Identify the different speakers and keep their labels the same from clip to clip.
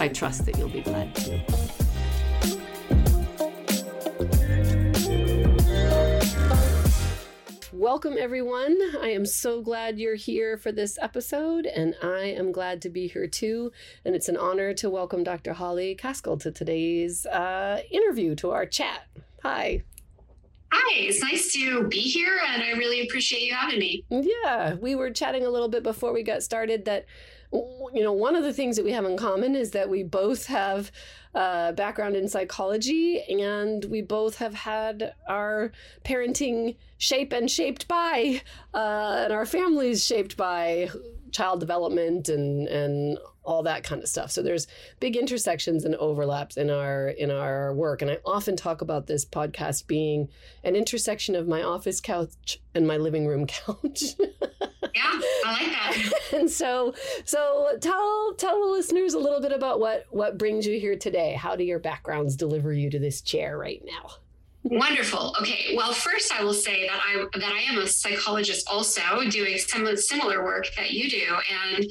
Speaker 1: I trust that you'll be glad too. Welcome, everyone. I am so glad you're here for this episode, and I am glad to be here too. And it's an honor to welcome Dr. Holley Kaskel to today's uh, interview, to our chat. Hi.
Speaker 2: Hi, it's nice to be here, and I really appreciate you having me.
Speaker 1: Yeah, we were chatting a little bit before we got started that you know, one of the things that we have in common is that we both have a background in psychology and we both have had our parenting shape and shaped by, uh, and our families shaped by child development and and all that kind of stuff. So there's big intersections and overlaps in our in our work. And I often talk about this podcast being an intersection of my office couch and my living room couch.
Speaker 2: yeah, I like that.
Speaker 1: and so so tell tell the listeners a little bit about what what brings you here today. How do your backgrounds deliver you to this chair right now?
Speaker 2: Wonderful. Okay. Well, first I will say that I that I am a psychologist also doing some similar work that you do, and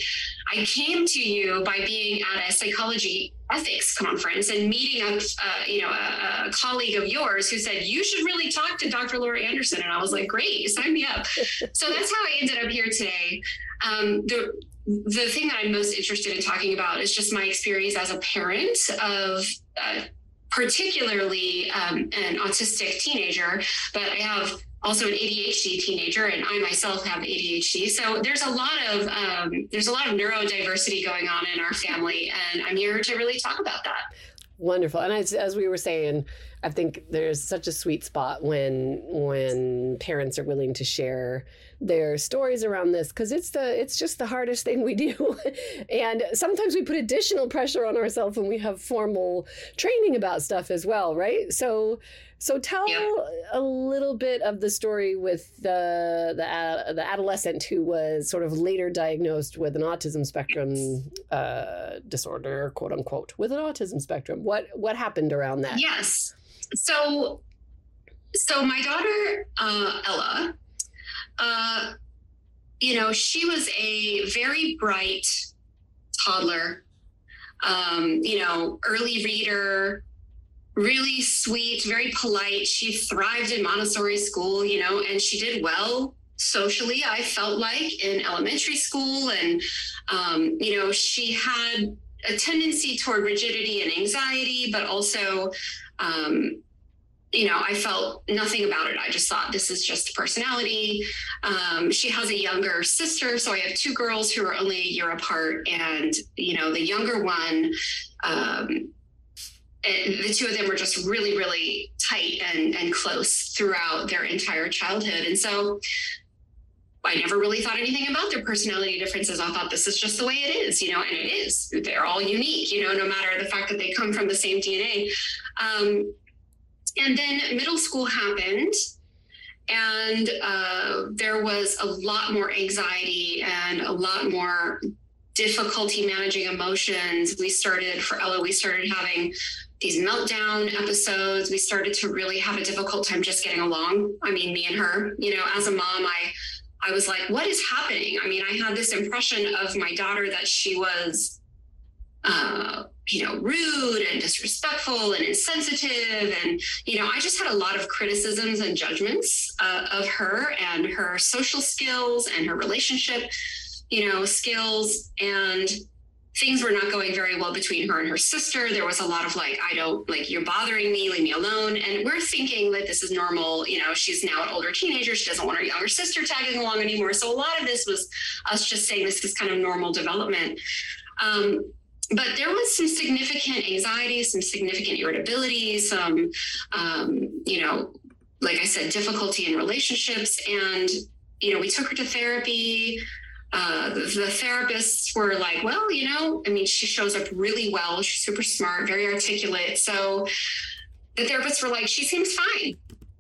Speaker 2: I came to you by being at a psychology ethics conference and meeting a uh, you know a, a, colleague of yours who said you should really talk to Dr. Laura Anderson, and I was like, great, sign me up. so that's how I ended up here today. Um, the the thing that I'm most interested in talking about is just my experience as a parent of. Uh, particularly um, an autistic teenager, but I have also an ADHD teenager, and I myself have ADHD. So there's a lot of um, there's a lot of neurodiversity going on in our family, and I'm here to really talk about that.
Speaker 1: Wonderful, and as, as we were saying, I think there's such a sweet spot when when parents are willing to share their stories around this because it's the it's just the hardest thing we do. And sometimes we put additional pressure on ourselves when we have formal training about stuff as well right? So so tell yeah. a little bit of the story with the the, uh, the adolescent who was sort of later diagnosed with an autism spectrum uh, disorder quote unquote with an autism spectrum. What what happened around that?
Speaker 2: Yes. So so my daughter uh, ella uh, you know, she was a very bright toddler, um, you know, early reader, really sweet, very polite. She thrived in Montessori school, you know, and she did well socially, I felt like in elementary school. And, um, you know, she had a tendency toward rigidity and anxiety, but also, um, you know, I felt nothing about it. I just thought this is just personality. Um, she has a younger sister, so I have two girls who are only a year apart, and you know, the younger one um, the two of them were just really, really tight and, and close throughout their entire childhood. And so I never really thought anything about their personality differences. I thought this is just the way it is, you know, and it is. They're all unique, you know, no matter the fact that they come from the same DNA. Um, and then middle school happened, and uh, there was a lot more anxiety and a lot more difficulty managing emotions. We started for Ella, we started having these meltdown episodes. We started to really have a difficult time just getting along. I mean, me and her, you know, as a mom, I I was like, what is happening? I mean, I had this impression of my daughter that she was uh, you know, rude and disrespectful and insensitive. And, you know, I just had a lot of criticisms and judgments uh, of her and her social skills and her relationship, you know, skills. And things were not going very well between her and her sister. There was a lot of like, I don't like, you're bothering me, leave me alone. And we're thinking that this is normal. You know, she's now an older teenager. She doesn't want her younger sister tagging along anymore. So a lot of this was us just saying this is kind of normal development. Um, but there was some significant anxiety, some significant irritability, some, um, you know, like I said, difficulty in relationships. And, you know, we took her to therapy uh, the, the, therapists were like, well, you know, I mean, she shows up really well. She's super smart, very articulate. So the therapists were like, she seems fine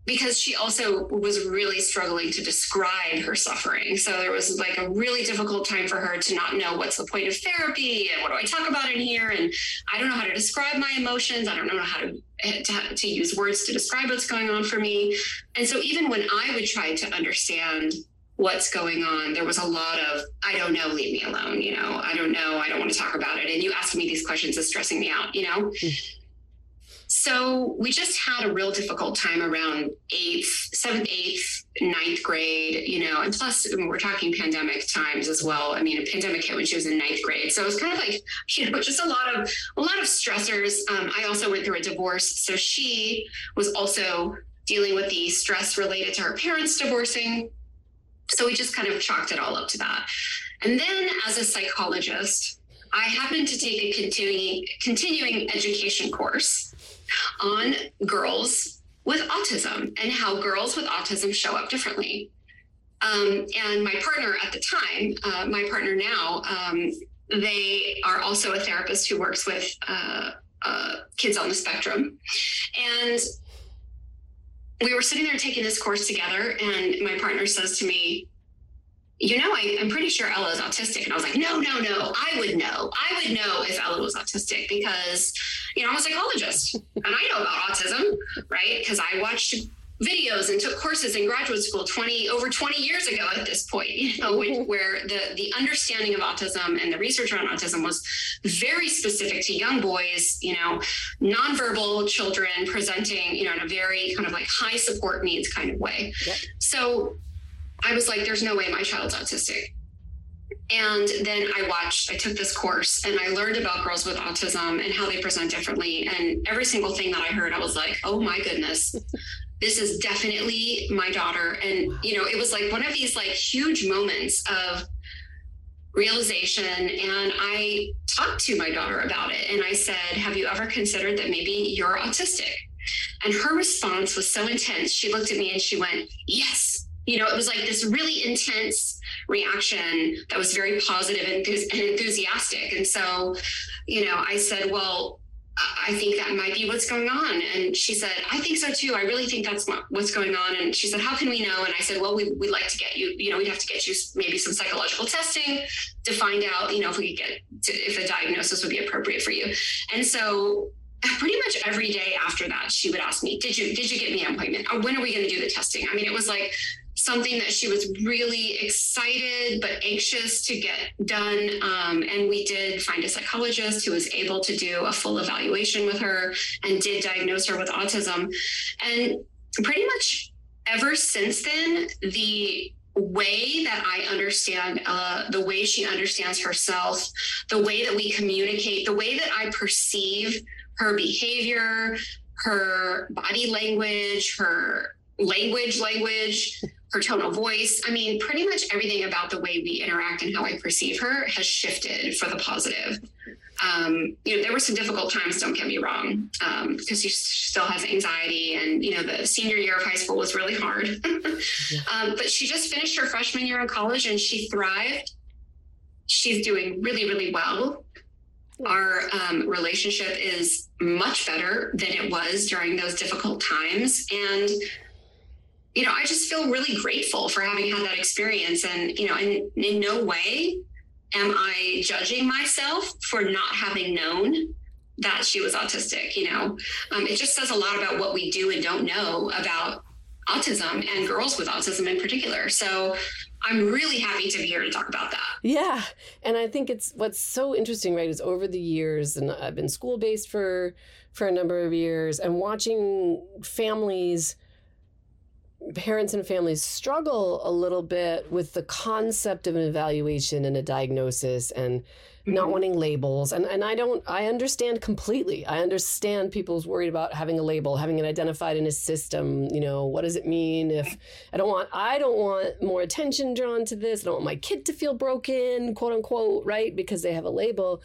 Speaker 2: because she also was really struggling to describe her suffering. So there was like a really difficult time for her to not know what's the point of therapy and what do I talk about in here. And I don't know how to describe my emotions. I don't know how to, to, to use words to describe what's going on for me. And so even when I would try to understand what's going on. There was a lot of, I don't know, leave me alone. You know, I don't know. I don't want to talk about it. And you asking me these questions is stressing me out, you know? Mm. So we just had a real difficult time around eighth, seventh, eighth, ninth grade, you know, and plus we're talking pandemic times as well. I mean, a pandemic hit when she was in ninth grade. So it was kind of like, you know, just a lot of, a lot of stressors. Um, I also went through a divorce. So she was also dealing with the stress related to her parents divorcing so we just kind of chalked it all up to that. And then as a psychologist, I happened to take a continuing continuing education course on girls with autism and how girls with autism show up differently. Um, and my partner at the time, uh, my partner now, um, they are also a therapist who works with uh, uh, kids on the spectrum. And we were sitting there taking this course together, and my partner says to me, you know, I, am pretty sure Ella is autistic. And I was like, no, no, no, I would know. I would know if Ella was autistic because, you know, I'm a psychologist and I know about autism, right? Because I watched videos and took courses in graduate school 20 over 20 years ago at this point you know mm-hmm. where the the understanding of autism and the research around autism was very specific to young boys you know nonverbal children presenting you know in a very kind of like high support needs kind of way yep. so i was like there's no way my child's autistic and then I watched, I took this course and I learned about girls with autism and how they present differently. And every single thing that I heard, I was like, oh my goodness, this is definitely my daughter. And, you know, it was like one of these like huge moments of realization. And I talked to my daughter about it. And I said, Have you ever considered that maybe you're autistic? And her response was so intense. She looked at me and she went, Yes. You know, it was like this really intense reaction that was very positive and enthusiastic. And so, you know, I said, Well, I think that might be what's going on. And she said, I think so too. I really think that's what, what's going on. And she said, How can we know? And I said, Well, we, would like to get you, you know, we'd have to get you maybe some psychological testing to find out, you know, if we could get to, if a diagnosis would be appropriate for you. And so pretty much every day after that, she would ask me, Did you did you get me an appointment? When are we going to do the testing? I mean, it was like something that she was really excited but anxious to get done. Um, and we did find a psychologist who was able to do a full evaluation with her and did diagnose her with autism. And pretty much ever since then, the way that I understand uh, the way she understands herself, the way that we communicate, the way that I perceive her behavior, her body language, her language, language, her tone of voice. I mean, pretty much everything about the way we interact and how I perceive her has shifted for the positive. Um, you know, there were some difficult times, don't get me wrong, um, because she still has anxiety. And, you know, the senior year of high school was really hard. yeah. um, but she just finished her freshman year in college and she thrived. She's doing really, really well. Our um, relationship is much better than it was during those difficult times. And you know, I just feel really grateful for having had that experience. And, you know, in, in no way am I judging myself for not having known that she was autistic. You know, um, it just says a lot about what we do and don't know about autism and girls with autism in particular. So I'm really happy to be here to talk about that.
Speaker 3: Yeah. And I think it's what's so interesting, right, is over the years, and I've been school based for for a number of years and watching families parents and families struggle a little bit with the concept of an evaluation and a diagnosis and mm-hmm. not wanting labels and and I don't I understand completely. I understand people's worried about having a label, having it identified in a system, you know, what does it mean if I don't want I don't want more attention drawn to this. I don't want my kid to feel broken, quote unquote, right? Because they have a label.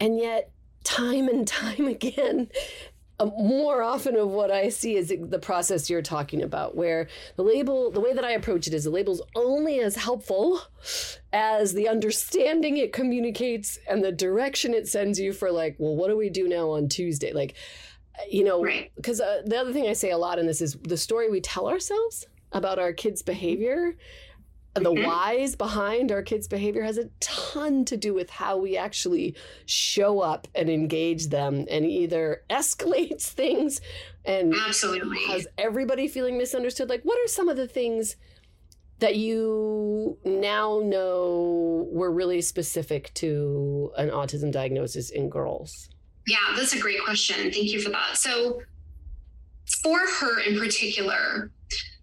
Speaker 3: And yet time and time again more often of what I see is the process you're talking about, where the label, the way that I approach it is the label's only as helpful as the understanding it communicates and the direction it sends you for, like, well, what do we do now on Tuesday? Like, you know, because right. uh, the other thing I say a lot in this is the story we tell ourselves about our kids' behavior the mm-hmm. whys behind our kids' behavior has a ton to do with how we actually show up and engage them and either escalates things and
Speaker 2: absolutely
Speaker 3: has everybody feeling misunderstood. Like, what are some of the things that you now know were really specific to an autism diagnosis in girls?
Speaker 2: Yeah, that's a great question. Thank you for that. So, for her in particular,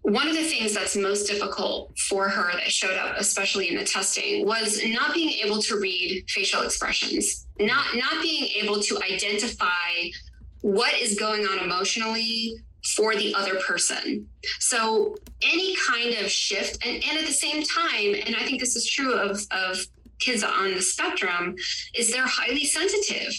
Speaker 2: one of the things that's most difficult for her that showed up especially in the testing was not being able to read facial expressions not not being able to identify what is going on emotionally for the other person. So any kind of shift and, and at the same time and i think this is true of of kids on the spectrum is they're highly sensitive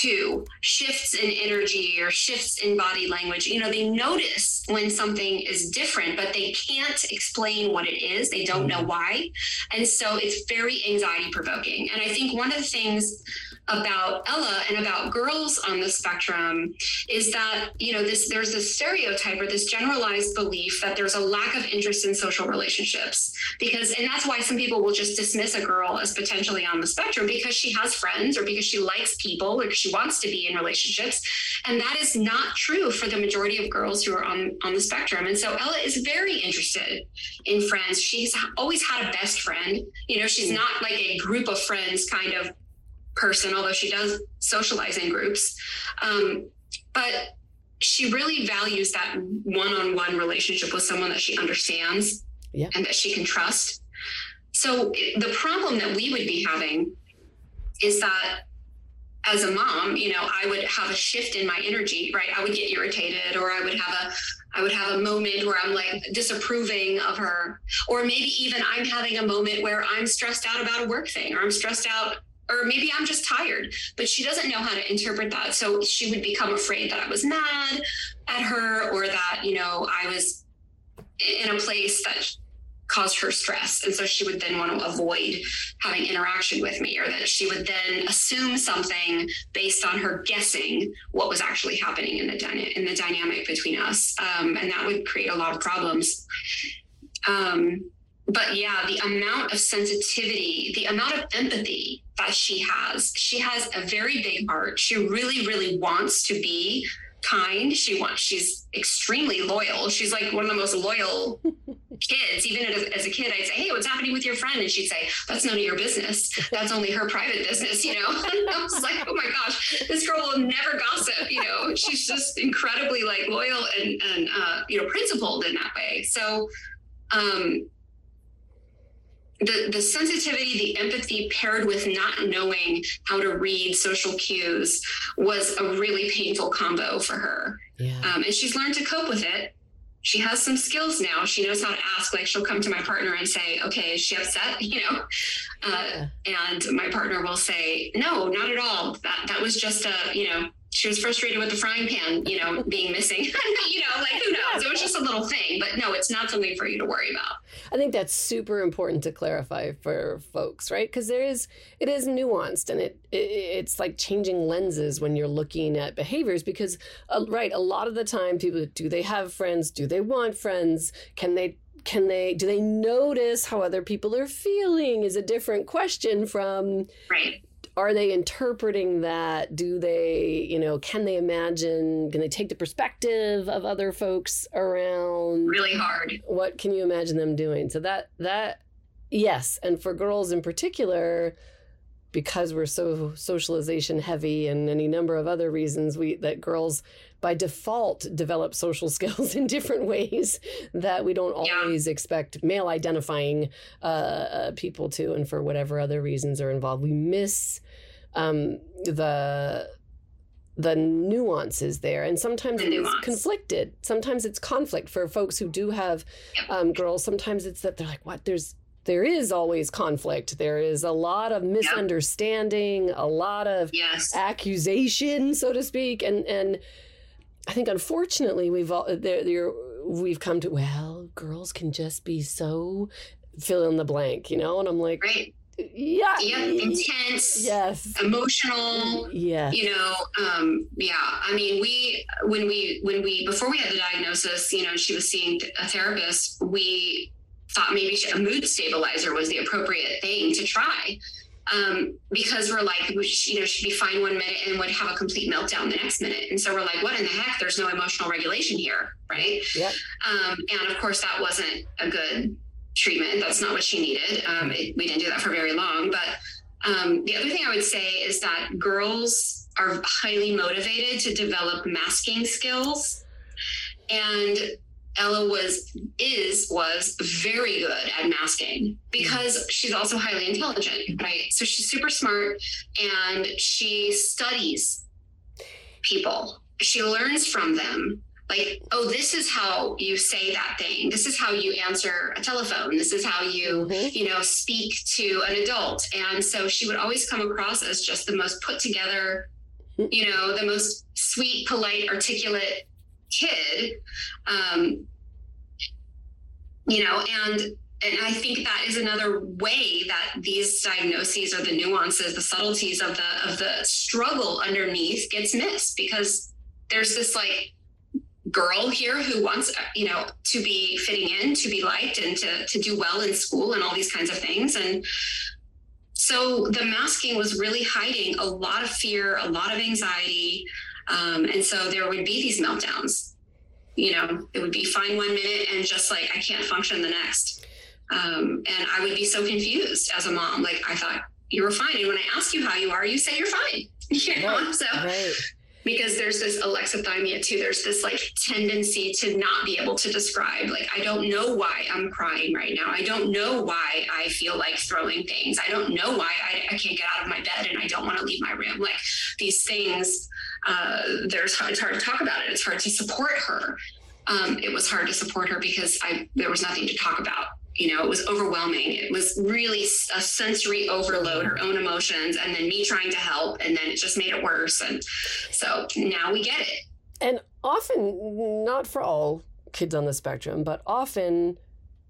Speaker 2: to shifts in energy or shifts in body language. You know, they notice when something is different, but they can't explain what it is. They don't know mm-hmm. why. And so it's very anxiety provoking. And I think one of the things about Ella and about girls on the spectrum is that, you know, this there's this stereotype or this generalized belief that there's a lack of interest in social relationships. Because and that's why some people will just dismiss a girl as potentially on the spectrum because she has friends or because she likes people or she wants to be in relationships. And that is not true for the majority of girls who are on, on the spectrum. And so Ella is very interested in friends. She's always had a best friend. You know, she's mm. not like a group of friends kind of person, although she does socialize in groups. Um, but she really values that one-on-one relationship with someone that she understands yeah. and that she can trust. So the problem that we would be having is that as a mom, you know, I would have a shift in my energy, right? I would get irritated or I would have a I would have a moment where I'm like disapproving of her. Or maybe even I'm having a moment where I'm stressed out about a work thing or I'm stressed out or maybe I'm just tired, but she doesn't know how to interpret that. So she would become afraid that I was mad at her or that, you know, I was in a place that caused her stress. And so she would then want to avoid having interaction with me, or that she would then assume something based on her guessing what was actually happening in the, dyna- in the dynamic between us. Um, and that would create a lot of problems. Um, but yeah, the amount of sensitivity, the amount of empathy that she has, she has a very big heart. She really, really wants to be kind. She wants, she's extremely loyal. She's like one of the most loyal kids, even as, as, a kid, I'd say, Hey, what's happening with your friend? And she'd say, That's none of your business. That's only her private business, you know? And I was like, Oh my gosh, this girl will never gossip, you know? She's just incredibly like loyal and, and uh, you know, principled in that way. So, um, the, the sensitivity, the empathy paired with not knowing how to read social cues was a really painful combo for her. Yeah. Um, and she's learned to cope with it she has some skills now. She knows how to ask. Like she'll come to my partner and say, "Okay, is she upset?" You know, uh, and my partner will say, "No, not at all. That that was just a you know she was frustrated with the frying pan, you know, being missing. you know, like who knows? It was just a little thing, but no, it's not something for you to worry about.
Speaker 3: I think that's super important to clarify for folks, right? Because there is, it is nuanced, and it, it, it's like changing lenses when you're looking at behaviors. Because, uh, right, a lot of the time, people do they have friends? Do they want friends? Can they can they do they notice how other people are feeling is a different question from
Speaker 2: right
Speaker 3: are they interpreting that? Do they you know can they imagine can they take the perspective of other folks around?
Speaker 2: Really hard.
Speaker 3: What can you imagine them doing? So that that yes. And for girls in particular because we're so socialization heavy and any number of other reasons we that girls by default develop social skills in different ways that we don't always yeah. expect male identifying uh, uh, people to. And for whatever other reasons are involved we miss um, the the nuances there and sometimes the it's conflicted sometimes it's conflict for folks who do have um, girls sometimes it's that they're like what there's there is always conflict. There is a lot of misunderstanding, yep. a lot of
Speaker 2: yes.
Speaker 3: accusation, so to speak, and and I think unfortunately we've all there, there we've come to well, girls can just be so fill in the blank, you know, and I'm like.
Speaker 2: Right.
Speaker 3: Yeah.
Speaker 2: Yeah. Intense.
Speaker 3: Yes.
Speaker 2: Emotional.
Speaker 3: Yeah.
Speaker 2: You know, um, yeah. I mean, we, when we, when we, before we had the diagnosis, you know, she was seeing a therapist, we thought maybe a mood stabilizer was the appropriate thing to try. Um, because we're like, we you know, she'd be fine one minute and would have a complete meltdown the next minute. And so we're like, what in the heck? There's no emotional regulation here, right?
Speaker 3: Yeah.
Speaker 2: Um, and of course, that wasn't a good treatment. That's not what she needed. Um, it, we didn't do that for very long. But um, the other thing I would say is that girls are highly motivated to develop masking skills. And Ella was is was very good at masking because she's also highly intelligent, right? So she's super smart and she studies people. She learns from them. Like, oh, this is how you say that thing. This is how you answer a telephone. This is how you, mm-hmm. you know, speak to an adult. And so she would always come across as just the most put together, you know, the most sweet, polite, articulate kid um, you know and and i think that is another way that these diagnoses or the nuances the subtleties of the of the struggle underneath gets missed because there's this like girl here who wants you know to be fitting in to be liked and to to do well in school and all these kinds of things and so the masking was really hiding a lot of fear a lot of anxiety um, and so there would be these meltdowns you know, it would be fine one minute and just like I can't function the next. Um, and I would be so confused as a mom. Like I thought you were fine, and when I ask you how you are, you say you're fine. You know, right, so right. Because there's this alexithymia too. There's this like tendency to not be able to describe. Like I don't know why I'm crying right now. I don't know why I feel like throwing things. I don't know why I, I can't get out of my bed and I don't want to leave my room. Like these things uh, there's it's hard to talk about it. It's hard to support her. Um, it was hard to support her because I there was nothing to talk about. You know, it was overwhelming. It was really a sensory overload, her own emotions, and then me trying to help, and then it just made it worse. And so now we get it.
Speaker 3: And often, not for all kids on the spectrum, but often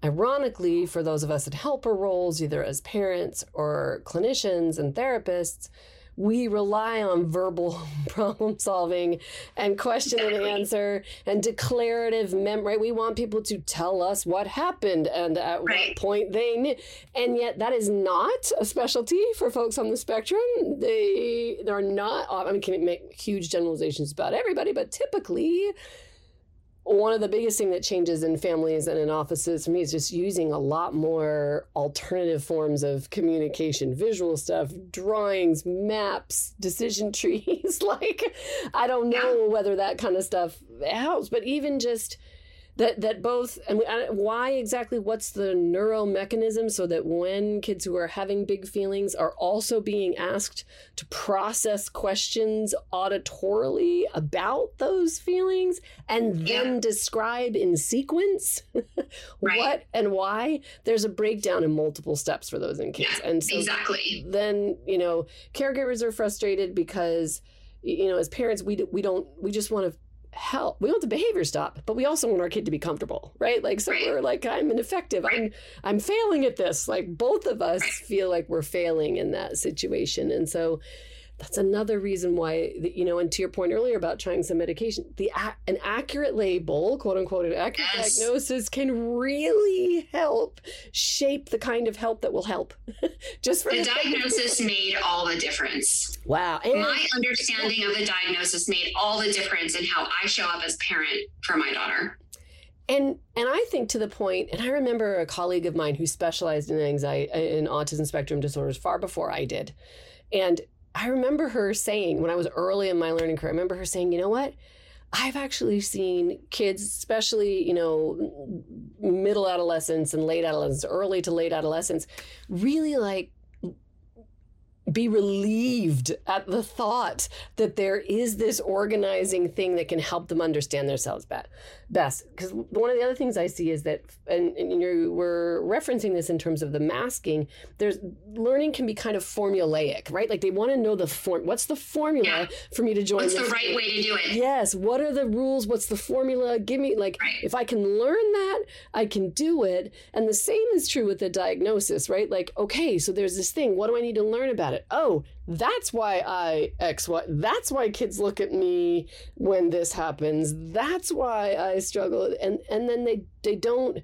Speaker 3: ironically, for those of us in helper roles, either as parents or clinicians and therapists, we rely on verbal problem solving and question and answer and declarative memory. We want people to tell us what happened and at right. what point they knew. And yet, that is not a specialty for folks on the spectrum. They they're not. I mean, can make huge generalizations about everybody, but typically one of the biggest thing that changes in families and in offices for me is just using a lot more alternative forms of communication visual stuff drawings maps decision trees like i don't know whether that kind of stuff helps but even just that that both and why exactly what's the neural mechanism so that when kids who are having big feelings are also being asked to process questions auditorily about those feelings and then describe in sequence right. what and why? There's a breakdown in multiple steps for those in kids.
Speaker 2: Yeah, and so exactly.
Speaker 3: then you know caregivers are frustrated because you know as parents we we don't we just want to help. We want the behavior stop, but we also want our kid to be comfortable, right? Like so right. we're like, I'm ineffective. Right. I'm I'm failing at this. Like both of us right. feel like we're failing in that situation. And so that's another reason why you know and to your point earlier about trying some medication the an accurate label quote unquote an accurate yes. diagnosis can really help shape the kind of help that will help
Speaker 2: just for the, diagnosis made all the difference
Speaker 3: wow
Speaker 2: and my understanding of the diagnosis made all the difference in how i show up as parent for my daughter
Speaker 3: and and I think to the point, and I remember a colleague of mine who specialized in anxiety in autism spectrum disorders far before I did. And I remember her saying when I was early in my learning career, I remember her saying, you know what? I've actually seen kids, especially, you know, middle adolescence and late adolescence, early to late adolescence, really like be relieved at the thought that there is this organizing thing that can help them understand themselves best. Because one of the other things I see is that, and, and you were referencing this in terms of the masking, there's learning can be kind of formulaic, right? Like they want to know the form. What's the formula yeah. for me to join?
Speaker 2: What's the right way to do it?
Speaker 3: Yes. What are the rules? What's the formula? Give me like right. if I can learn that, I can do it. And the same is true with the diagnosis, right? Like okay, so there's this thing. What do I need to learn about it? Oh, that's why I X Y. That's why kids look at me when this happens. That's why I struggle. And and then they they don't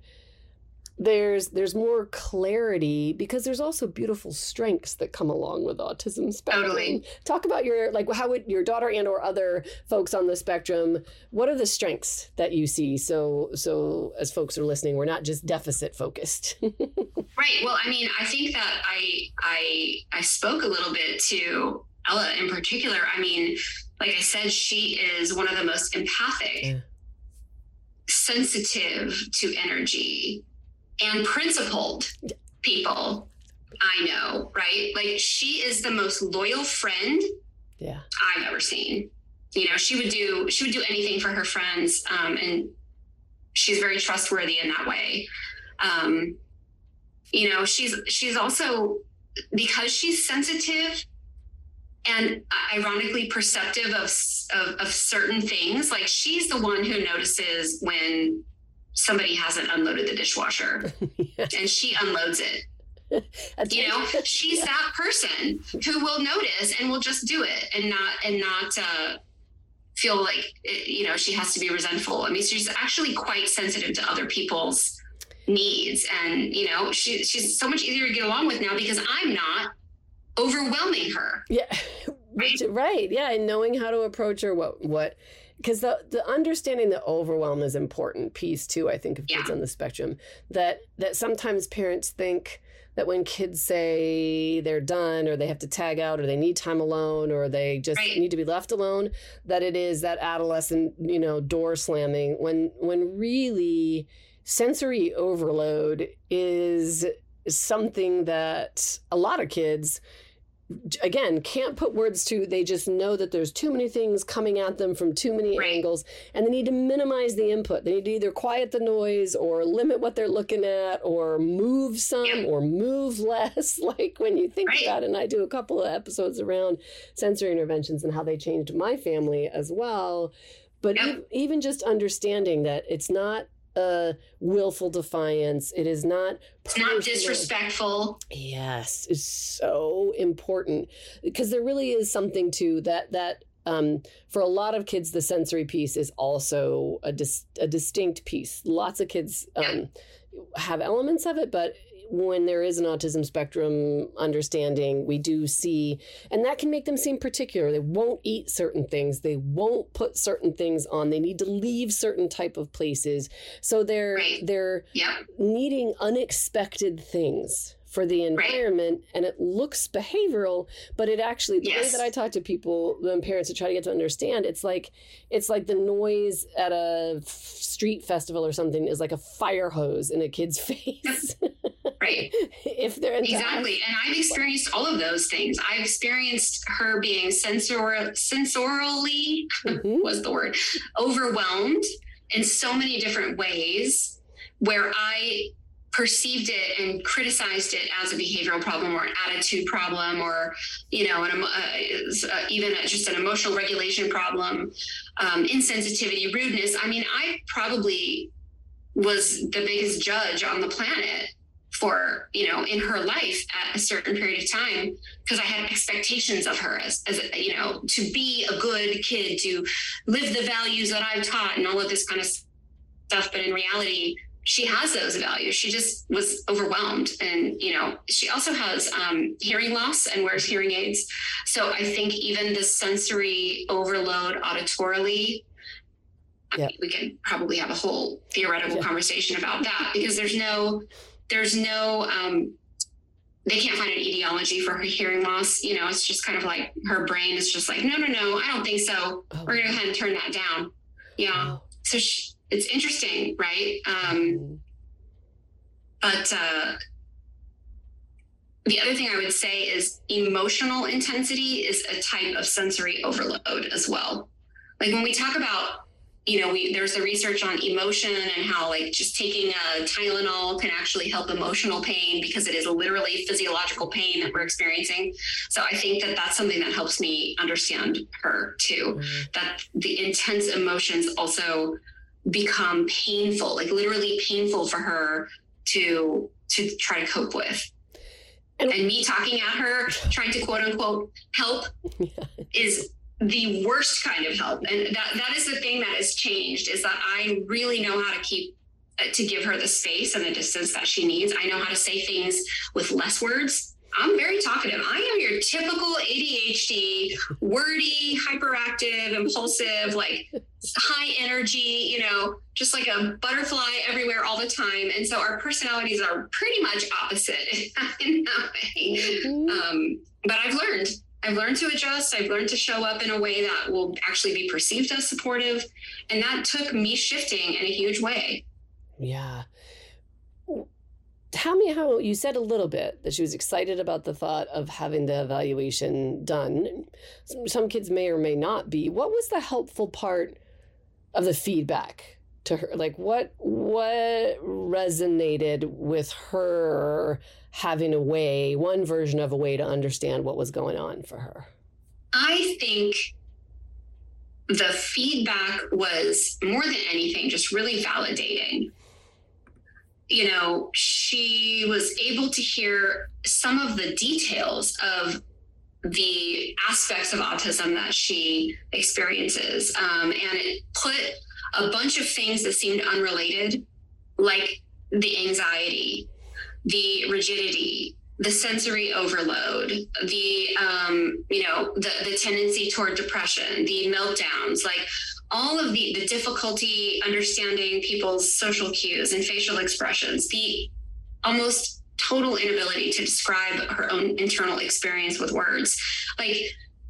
Speaker 3: there's there's more clarity because there's also beautiful strengths that come along with autism spectrum.
Speaker 2: Totally.
Speaker 3: Talk about your like how would your daughter and or other folks on the spectrum, what are the strengths that you see so so as folks are listening, we're not just deficit focused.
Speaker 2: right. Well, I mean, I think that I I I spoke a little bit to Ella in particular. I mean, like I said, she is one of the most empathic, yeah. sensitive to energy and principled people I know, right? Like she is the most loyal friend
Speaker 3: yeah.
Speaker 2: I've ever seen. You know, she would do she would do anything for her friends, um, and she's very trustworthy in that way. Um, you know, she's she's also because she's sensitive and ironically perceptive of, of, of certain things. Like she's the one who notices when somebody hasn't unloaded the dishwasher and she unloads it. you know, she's yeah. that person who will notice and will just do it and not and not uh, feel like it, you know she has to be resentful. I mean, she's actually quite sensitive to other people's needs, and you know, she she's so much easier to get along with now because I'm not overwhelming her.
Speaker 3: Yeah, right. right. Yeah, and knowing how to approach her, what what because the the understanding the overwhelm is important piece too i think of kids on the spectrum that that sometimes parents think that when kids say they're done or they have to tag out or they need time alone or they just right. need to be left alone that it is that adolescent you know door slamming when when really sensory overload is something that a lot of kids again can't put words to they just know that there's too many things coming at them from too many right. angles and they need to minimize the input they need to either quiet the noise or limit what they're looking at or move some yeah. or move less like when you think right. about it and i do a couple of episodes around sensory interventions and how they changed my family as well but yeah. e- even just understanding that it's not a willful defiance. It is not
Speaker 2: it's not disrespectful.
Speaker 3: Yes, it's so important because there really is something to that that um, for a lot of kids the sensory piece is also a dis- a distinct piece. Lots of kids um, have elements of it, but when there is an autism spectrum understanding, we do see, and that can make them seem particular. They won't eat certain things. They won't put certain things on. They need to leave certain type of places. So they're
Speaker 2: Right.
Speaker 3: they're
Speaker 2: Yeah.
Speaker 3: needing unexpected things for the environment and it looks behavioral but it actually the way that i talk to people the parents to try to get to understand it's like it's like the noise at a street festival or something is like a fire hose in a kid's face
Speaker 2: Right.
Speaker 3: if they're
Speaker 2: Exactly. And I've experienced all of those things. I've experienced her being sensor sensorially
Speaker 3: Mhm.
Speaker 2: was the word overwhelmed in so many different ways where I perceived it and criticized it as a behavioral problem or an attitude problem or you know an, uh, uh, even a, just an emotional regulation problem um, insensitivity rudeness. I mean i probably was the biggest judge on the planet for you know in her life at a certain period of time because i had expectations of her as, as you know to be a good kid to live the values that i've taught and all of this kind of stuff. But in reality she has those values. She just was overwhelmed. And you know she also has um, hearing loss and wears hearing aids. So i think even the sensory overload auditorily I
Speaker 3: Yeah.
Speaker 2: mean, we can probably have a whole theoretical conversation about that because there's no there's no um they can't find an etiology for her hearing loss. You know it's just kind of like her brain is just like no no no i don't think so.
Speaker 3: Oh,
Speaker 2: we're gonna go ahead and turn that down. Yeah.
Speaker 3: Wow.
Speaker 2: so she, it's interesting right um
Speaker 3: Mhm.
Speaker 2: but uh the other thing I would say is emotional intensity is a type of sensory overload as well. Like when we talk about, you know, we there's the research on emotion and how like just taking a Tylenol can actually help emotional pain because it is literally physiological pain that we're experiencing. So I think that that's something that helps me understand her too.
Speaker 3: Mhm.
Speaker 2: That the intense emotions also become painful, like literally painful for her to to try to cope with.
Speaker 3: And-
Speaker 2: And me talking at her, trying to quote unquote help
Speaker 3: Yeah.
Speaker 2: is the worst kind of help. And that that is the thing that has changed is that I really know how to keep uh, to give her the space and the distance that she needs. I know how to say things with less words. I'm very talkative. I am your typical ADHD, wordy, hyperactive, impulsive, like high energy, you know, just like a butterfly everywhere all the time. And so our personalities are pretty much opposite in that way.
Speaker 3: Mhm.
Speaker 2: Um, but I've learned. I've learned to adjust. I've learned to show up in a way that will actually be perceived as supportive. And that took me shifting in a huge way.
Speaker 3: Yeah. Tell me how you said a little bit that she was excited about the thought of having the evaluation done. Some, some kids may or may not be. What was the helpful part of the feedback to her? Like what what resonated with her having a way, one version of a way to understand what was going on for her?
Speaker 2: I think the feedback was more than anything just really validating. You know, she was able to hear some of the details of the aspects of autism that she experiences. Um, and it put a bunch of things that seemed unrelated, like the anxiety, the rigidity, the sensory overload, the um, you know, the the tendency toward depression, the meltdowns, like all of the the difficulty understanding people's social cues and facial expressions, the almost total inability to describe her own internal experience with words. Like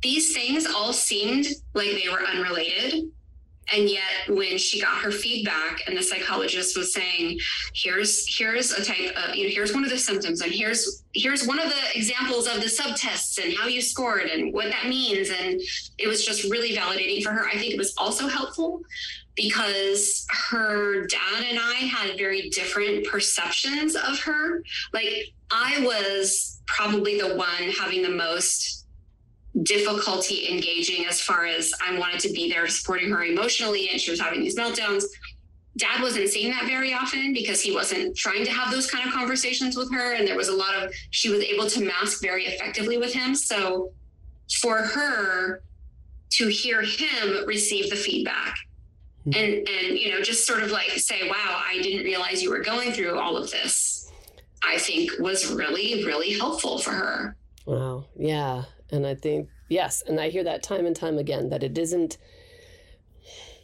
Speaker 2: these things all seemed like they were unrelated. And yet when she got her feedback and the psychologist was saying, here's here's a type of you know, here's one of the symptoms and here's here's one of the examples of the subtests and how you scored and what that means. And it was just really validating for her. I think it was also helpful because her dad and I had very different perceptions of her. Like I was probably the one having the most difficulty engaging as far as I wanted to be there supporting her emotionally and she was having these meltdowns. Dad wasn't seeing that very often because he wasn't trying to have those kind of conversations with her. And there was a lot of, she was able to mask very effectively with him. So for her to hear him receive the feedback
Speaker 3: Hmm.
Speaker 2: and, and, you know, just sort of like say, wow, I didn't realize you were going through all of this. I think was really, really helpful for her.
Speaker 3: Wow. Yeah. And I think, yes. And I hear that time and time again that it isn't,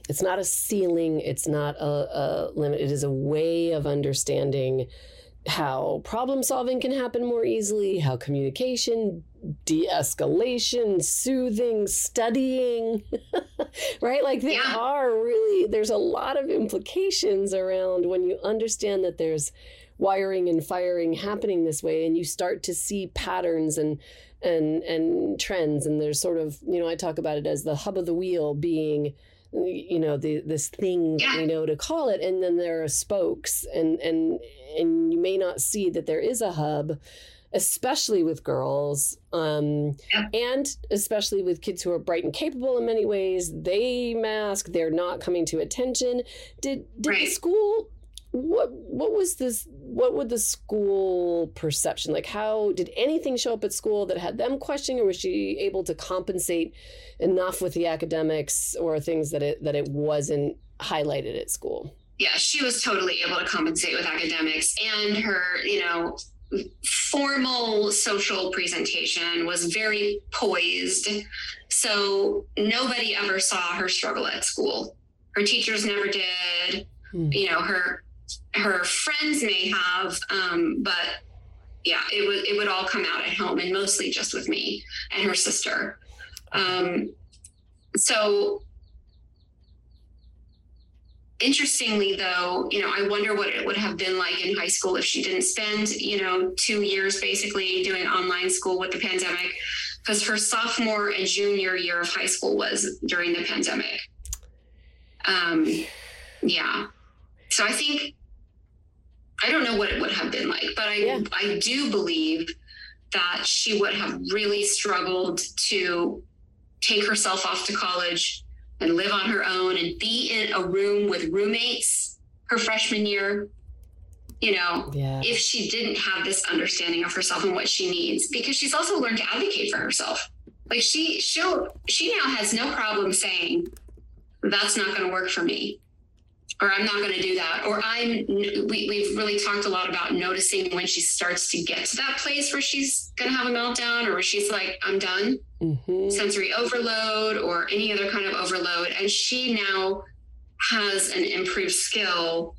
Speaker 3: it's not a ceiling, it's not a, a limit, it is a way of understanding how problem solving can happen more easily, how communication, de escalation, soothing, studying, right? Like there yeah. are really, there's a lot of implications around when you understand that there's wiring and firing happening this way and you start to see patterns and and and trends and there's sort of you know i talk about it as the hub of the wheel being you know the this thing yeah. you know to call it and then there are spokes and and and you may not see that there is a hub especially with girls um, yeah. and especially with kids who are bright and capable in many ways they mask they're not coming to attention did did right. the school what what was this what would the school perception like how did anything show up at school that had them questioning or was she able to compensate enough with the academics or things that it that it wasn't highlighted at school?
Speaker 2: Yeah she was totally able to compensate with academics and her you know formal social presentation was very poised so nobody ever saw her struggle at school. Her teachers never did. Hmm. you know her her friends may have, um, but yeah, it would it would all come out at home and mostly just with me and her sister. Um, so interestingly though you know i wonder what it would have been like in high school if she didn't spend you know two years basically doing online school with the pandemic because her sophomore and junior year of high school was during the pandemic um yeah so i think I don't know what it would have been like, but I yeah. I do believe that she would have really struggled to take herself off to college and live on her own and be in a room with roommates her freshman year you know yeah. if she didn't have this understanding of herself and what she needs because she's also learned to advocate for herself like she she'll she now has no problem saying that's not going to work for me or I'm not going to do that. Or I'm, we, we've really talked a lot about noticing when she starts to get to that place where she's going to have a meltdown or where she's like, I'm done, mm-hmm. sensory overload or any other kind of overload. And she now has an improved skill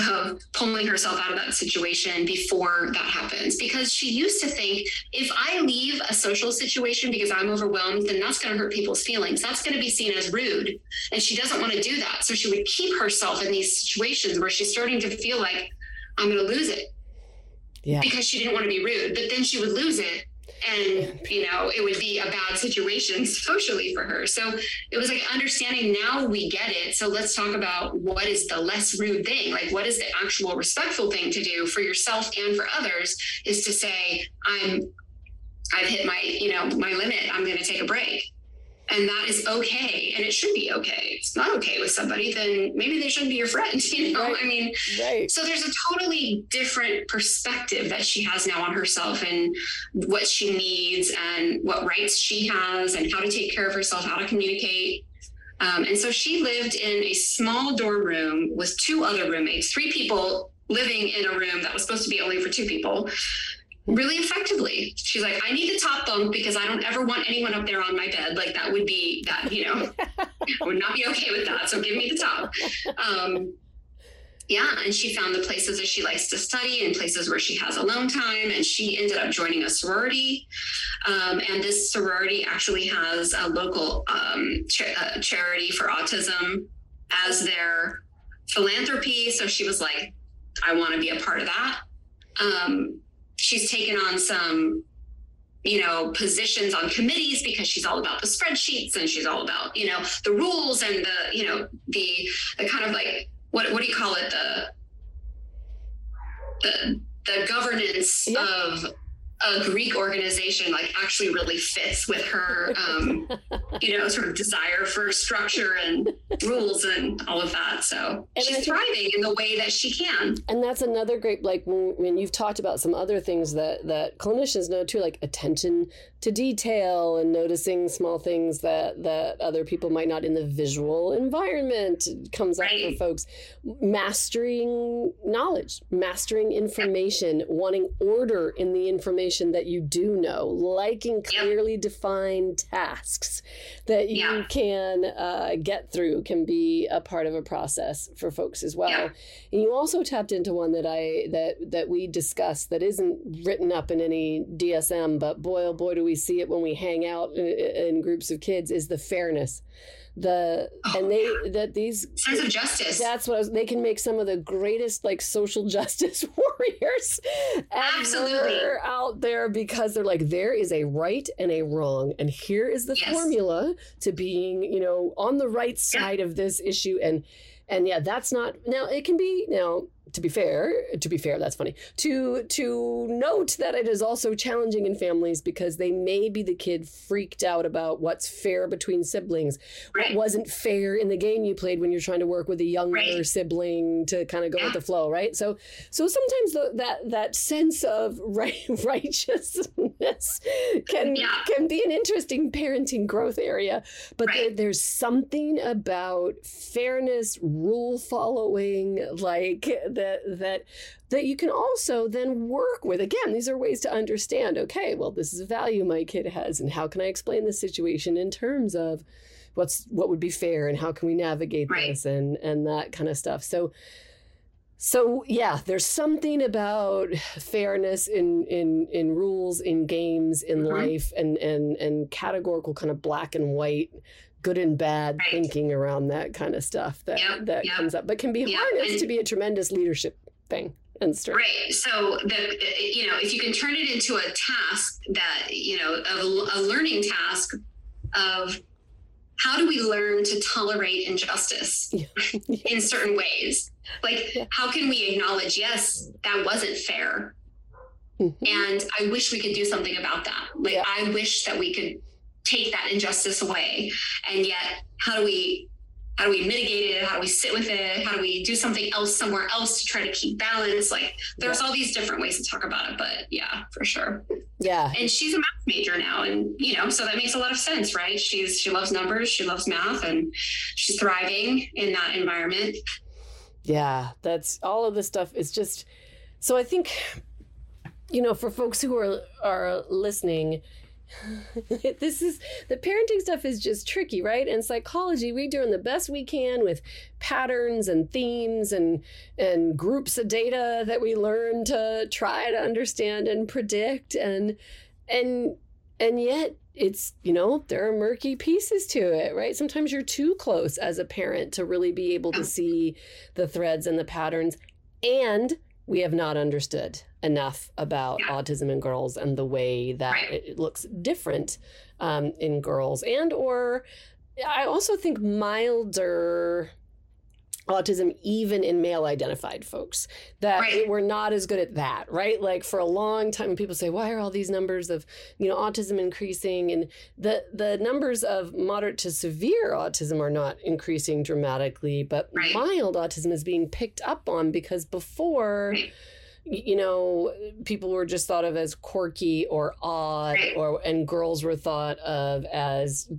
Speaker 2: of pulling herself out of that situation before that happens because she used to think if I leave a social situation because I'm overwhelmed, then that's going to hurt people's feelings. That's going to be seen as rude. And she doesn't want to do that. So she would keep herself in these situations where she's starting to feel like I'm going to lose it. Yeah. Because she didn't want to be rude, but then she would lose it and you know it would be a bad situation socially for her. So it was like understanding now we get it. So let's talk about what is the less rude thing. Like what is the actual respectful thing to do for yourself and for others is to say i'm i've hit my you know my limit. I'm going to take a break and that is okay. And it should be okay. If it's not okay with somebody then maybe they shouldn't be your friend you know? Right. i mean right. so there's a totally different perspective that she has now on herself and what she needs and what rights she has and how to take care of herself how to communicate. Um, and so she lived in a small dorm room with two other roommates three people living in a room that was supposed to be only for two people really effectively. She's like, I need the top bunk because I don't ever want anyone up there on my bed. Like that would be that, you know, I would not be okay with that. So give me the top. Um, yeah, and she found the places that she likes to study and places where she has alone time. And she ended up joining a sorority. Um, and this sorority actually has a local um, uh, charity for autism as their philanthropy. So she was like, I want to be a part of that. Um, she's taken on some you know positions on committees because she's all about the spreadsheets and she's all about you know the rules and the you know the the kind of like what what do you call it the the the governance yeah. of a Greek organization like actually really fits with her, um, you know, sort of desire for structure and rules and all of that. So and she's thriving in the way that she can.
Speaker 3: And that's another great, like when, when you've talked about some other things that that clinicians know too, like attention to detail and noticing small things that that other people might not in the visual environment comes right. up for folks mastering knowledge mastering information wanting order in the information that you do know liking clearly yep. defined tasks that you yeah. can uh, get through can be a part of a process for folks as well yeah. and you also tapped into one that i that that we discussed that isn't written up in any dsm but boy oh boy do we see it when we hang out in, in groups of kids is the fairness the oh, and they yeah. that these
Speaker 2: sense of justice
Speaker 3: that's what was, they can make some of the greatest like social justice warriors
Speaker 2: absolutely
Speaker 3: out there because they're like there is a right and a wrong and here is the yes. formula to being you know on the right side yeah. of this issue and and yeah that's not now it can be now to be fair, to be fair, that's funny. To to note that it is also challenging in families because they may be the kid freaked out about what's fair between siblings, right. what wasn't fair in the game you played when you're trying to work with a younger right. sibling to kind of go yeah. with the flow, right? So so sometimes the, that that sense of right, righteousness can yeah. can be an interesting parenting growth area, but right. there, there's something about fairness, rule following, like that that that you can also then work with again these are ways to understand okay well this is a value my kid has and how can i explain the situation in terms of what's what would be fair and how can we navigate right. this and and that kind of stuff so so yeah there's something about fairness in in in rules in games in mm-hmm. life and and and categorical kind of black and white good and bad right. thinking around that kind of stuff that
Speaker 2: yep,
Speaker 3: that
Speaker 2: yep.
Speaker 3: comes up, but can be yep. harnessed and, to be a tremendous leadership thing and strength.
Speaker 2: Right. So the you know if you can turn it into a task that you know a, a learning task of how do we learn to tolerate injustice yeah. in certain ways like yeah. how can we acknowledge yes that wasn't fair mm-hmm. and i wish we could do something about that like yeah. i wish that we could take that injustice away. And yet how do we how do we mitigate it? How do we sit with it? How do we do something else somewhere else to try to keep balance? Like there's all these different ways to talk about it but yeah for sure.
Speaker 3: Yeah.
Speaker 2: And she's a math major now and you know so that makes a lot of sense right? She's she loves numbers she loves math and she's thriving in that environment.
Speaker 3: Yeah that's all of this stuff is just so i think you know for folks who are are listening this is the parenting stuff is just tricky, right? And psychology, we're doing the best we can with patterns and themes and and groups of data that we learn to try to understand and predict. And and and yet it's you know there are murky pieces to it right? Sometimes you're too close as a parent to really be able to oh. see the threads and the patterns. And we have not understood enough about yeah. autism in girls and the way that right. it looks different um, in girls and or i also think milder autism even in male identified folks that right. we're not as good at that right like for a long time people say why are all these numbers of you know autism increasing and the the numbers of moderate to severe autism are not increasing dramatically but right. mild autism is being picked up on because before right you know people were just thought of as quirky or odd or and girls were thought of as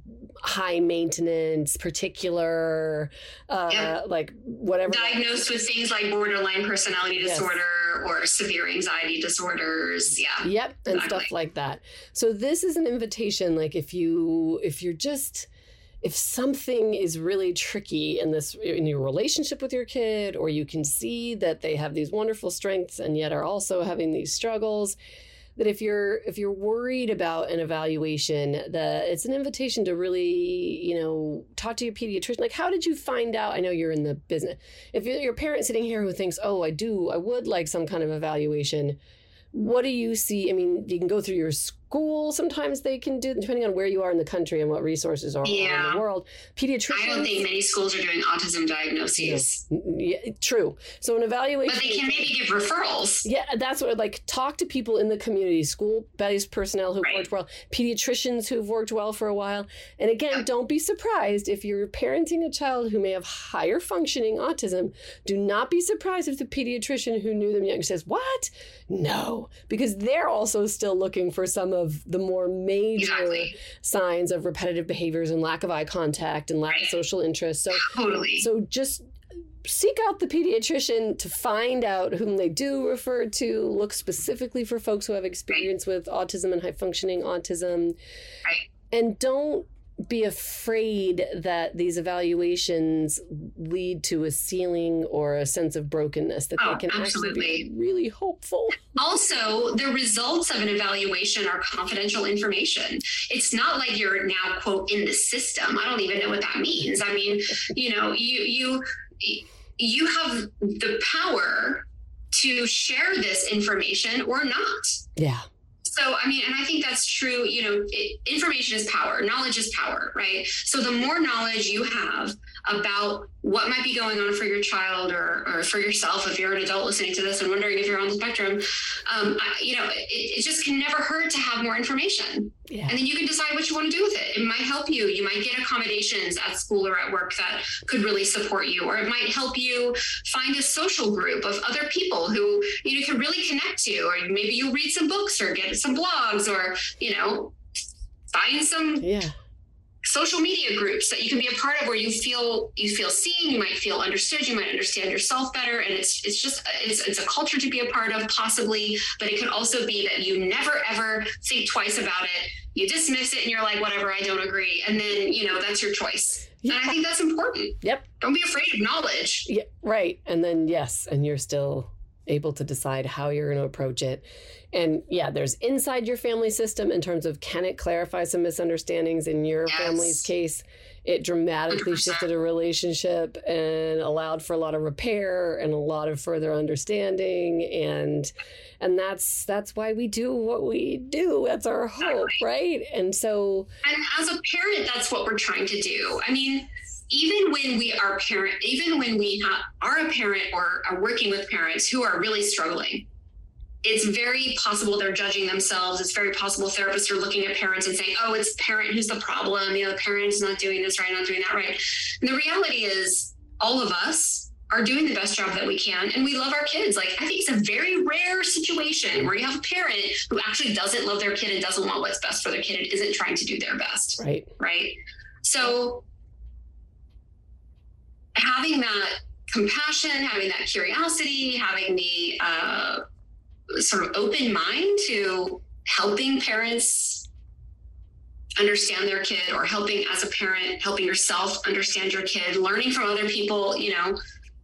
Speaker 3: high maintenance particular uh yeah. like whatever
Speaker 2: diagnosed with things like borderline personality disorder yes. or severe anxiety disorders yeah
Speaker 3: yep and exactly. stuff like that so this is an invitation like if you if you're just if something is really tricky in this in your relationship with your kid or you can see that they have these wonderful strengths and yet are also having these struggles that if you're if you're worried about an evaluation that it's an invitation to really you know talk to your pediatrician. Like how did you find out? I know you're in the business. If you're, your parent sitting here who thinks oh i do i would like some kind of evaluation what do you see? I mean you can go through your school, sometimes they can do, depending on where you are in the country and what resources are
Speaker 2: Yeah.
Speaker 3: in the world. Pediatricians.
Speaker 2: I don't think many schools are doing autism diagnoses,
Speaker 3: Yeah, true. So an evaluation.
Speaker 2: but they can maybe give referrals.
Speaker 3: Yeah, that's what like talk to people in the community, school based personnel who've
Speaker 2: Right.
Speaker 3: worked well, pediatricians who've worked well for a while. And again,
Speaker 2: Yep.
Speaker 3: don't be surprised if you're parenting a child who may have higher functioning autism. Do not be surprised if the pediatrician who knew them young says, What? No, because they're also still looking for some of the more major
Speaker 2: Exactly.
Speaker 3: signs of repetitive behaviors and lack of eye contact and lack of social interest. So
Speaker 2: Totally.
Speaker 3: so just seek out the pediatrician to find out whom they do refer to. Look specifically for folks who have experience with autism and high functioning autism.
Speaker 2: Right.
Speaker 3: And don't be afraid that these evaluations lead to a ceiling or a sense of brokenness, that
Speaker 2: Oh,
Speaker 3: they can actually be really hopeful.
Speaker 2: Also, the results of an evaluation are confidential information. It's not like you're now quote in the system. I don't even know what that means. I mean, you know, you you you have the power to share this information or not.
Speaker 3: Yeah.
Speaker 2: So, I mean, and I think that's true. You know, it, information is power, knowledge is power, right? So, the more knowledge you have about what might be going on for your child or, or for yourself, if you're an adult listening to this and wondering if you're on the spectrum, um, I, you know, it, it just can never hurt to have more information.
Speaker 3: Yeah.
Speaker 2: And then you can decide what you want to do with it. It might help you. You might get accommodations at school or at work that could really support you, or it might help you find a social group of other people who you know can really connect to, or maybe you read some books or get some blogs, or you know, find some
Speaker 3: Yeah.
Speaker 2: Social media groups that you can be a part of where you feel you feel seen you might feel understood you might understand yourself better. And it's it's just it's, it's a culture to be a part of possibly but it could also be that you never ever think twice about it. You dismiss it and you're like whatever i don't agree. And then you know that's your choice. And i think that's important.
Speaker 3: Yep.
Speaker 2: don't be afraid of knowledge.
Speaker 3: Yeah, right. And then yes, and you're still able to decide how you're going to approach it. And yeah, there's inside your family system in terms of can it clarify some misunderstandings in your
Speaker 2: Yes.
Speaker 3: family's case? It dramatically
Speaker 2: 100%.
Speaker 3: shifted a relationship and allowed for a lot of repair and a lot of further understanding and and that's that's why we do what we do. That's our hope, right? And so
Speaker 2: And as a parent, that's what we're trying to do. I mean, even when we are parent, even when we ha- are a parent or are working with parents who are really struggling, it's very possible they're judging themselves. It's very possible therapists are looking at parents and saying, "Oh, it's parent who's the problem. You know, the parent's not doing this right, not doing that right." And the reality is, all of us are doing the best job that we can, and we love our kids. Like I think it's a very rare situation where you have a parent who actually doesn't love their kid and doesn't want what's best for their kid and isn't trying to do their best
Speaker 3: right.
Speaker 2: right? So having that compassion, having that curiosity, having the uh, sort of open mind to helping parents understand their kid or helping as a parent, helping yourself understand your kid, learning from other people, you know,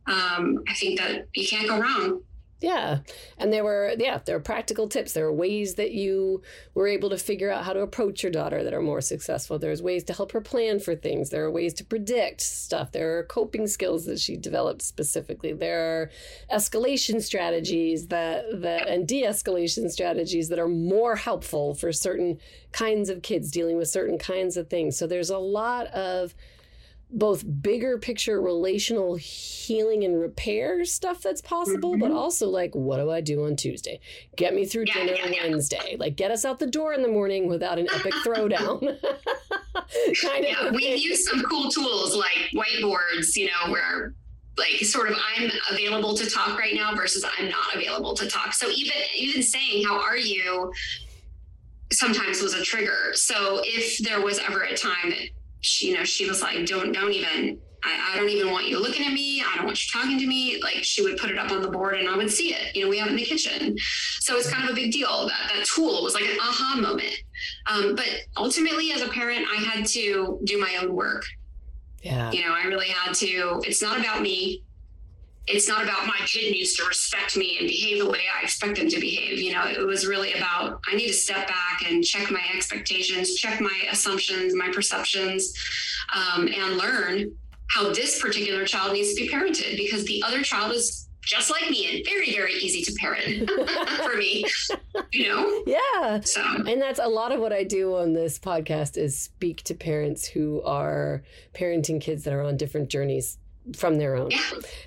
Speaker 2: um, I think that you can't go wrong.
Speaker 3: Yeah. And there were, yeah, there were practical tips. There were ways that you were able to figure out how to approach your daughter that are more successful. There's ways to help her plan for things. There are ways to predict stuff. There are coping skills that she developed specifically. There are escalation strategies that, that and de-escalation strategies that are more helpful for certain kinds of kids dealing with certain kinds of things. So there's a lot of both bigger picture relational healing and repair stuff that's possible, but
Speaker 2: Mhm.
Speaker 3: also like, what do I do on Tuesday? Get me through
Speaker 2: Yeah,
Speaker 3: dinner
Speaker 2: yeah, yeah.
Speaker 3: Wednesday. Like, get us out the door in the morning without an epic throwdown. kind
Speaker 2: yeah,
Speaker 3: of.
Speaker 2: we've used some cool tools like whiteboards, you know, where like sort of I'm available to talk right now versus I'm not available to talk. So even even saying how are you sometimes was a trigger. So if there was ever a time that she, you know, she was like, don't don't even I, I don't even want you looking at me. I don't want you talking to me. Like she would put it up on the board and I would see it. You know, we have it in the kitchen. So it's kind of a big deal. That that tool was like an aha moment. Um, but ultimately, as a parent, I had to do my own work.
Speaker 3: Yeah.
Speaker 2: You know, I really had to. It's not about me. It's not about my kid needs to respect me and behave the way I expect them to behave. You know, it was really about I need to step back and check my expectations, check my assumptions, my perceptions, um, and learn how this particular child needs to be parented because the other child is just like me and very, very easy to parent for me, you know?
Speaker 3: Yeah. So, and that's a lot of what I do on this podcast is speak to parents who are parenting kids that are on different journeys from their own. Yeah.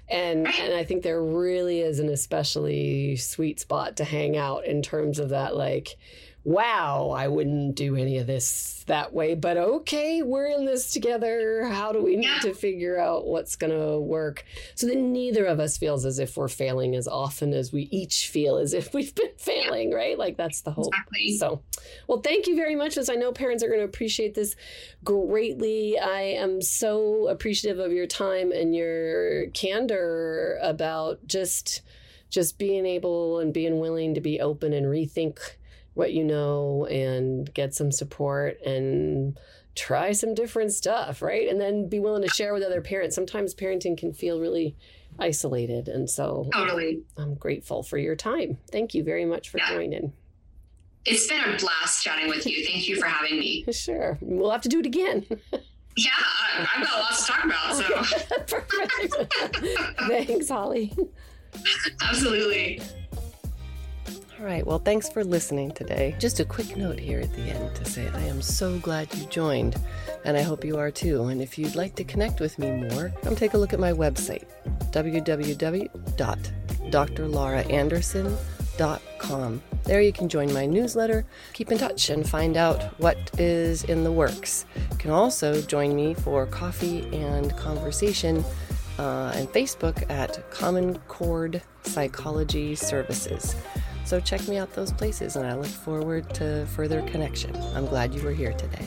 Speaker 3: And right. and I think there really is an especially sweet spot to hang out in terms of that like wow, I wouldn't do any of this that way, but okay, we're in this together. How do we need to figure out what's going to work? So that neither of us feels as if we're failing as often as we each feel as if we've been failing, right? Like that's the whole. Exactly. So, well, thank you very much, as I know parents are going to appreciate this greatly. I am so appreciative of your time and your candor about just just being able and being willing to be open and rethink what you know and get some support and try some different stuff, right? And then be willing to share with other parents. Sometimes parenting can feel really isolated. And so
Speaker 2: totally.
Speaker 3: I'm grateful for your time. Thank you very much for yeah. joining.
Speaker 2: It's been a blast chatting with you. Thank you for having me.
Speaker 3: Sure. We'll have to do it again.
Speaker 2: yeah, I've got lots to talk about. So.
Speaker 3: Thanks, Holley.
Speaker 2: Absolutely.
Speaker 3: All right, well, thanks for listening today. Just a quick note here at the end to say I am so glad you joined, and I hope you are too. And if you'd like to connect with me more, come take a look at my website, www.drlauraanderson.com. There you can join my newsletter, keep in touch, and find out what is in the works. You can also join me for coffee and conversation uh, and Facebook at Common Chord Psychology Services. So check me out those places, and I look forward to further connection. I'm glad you were here today.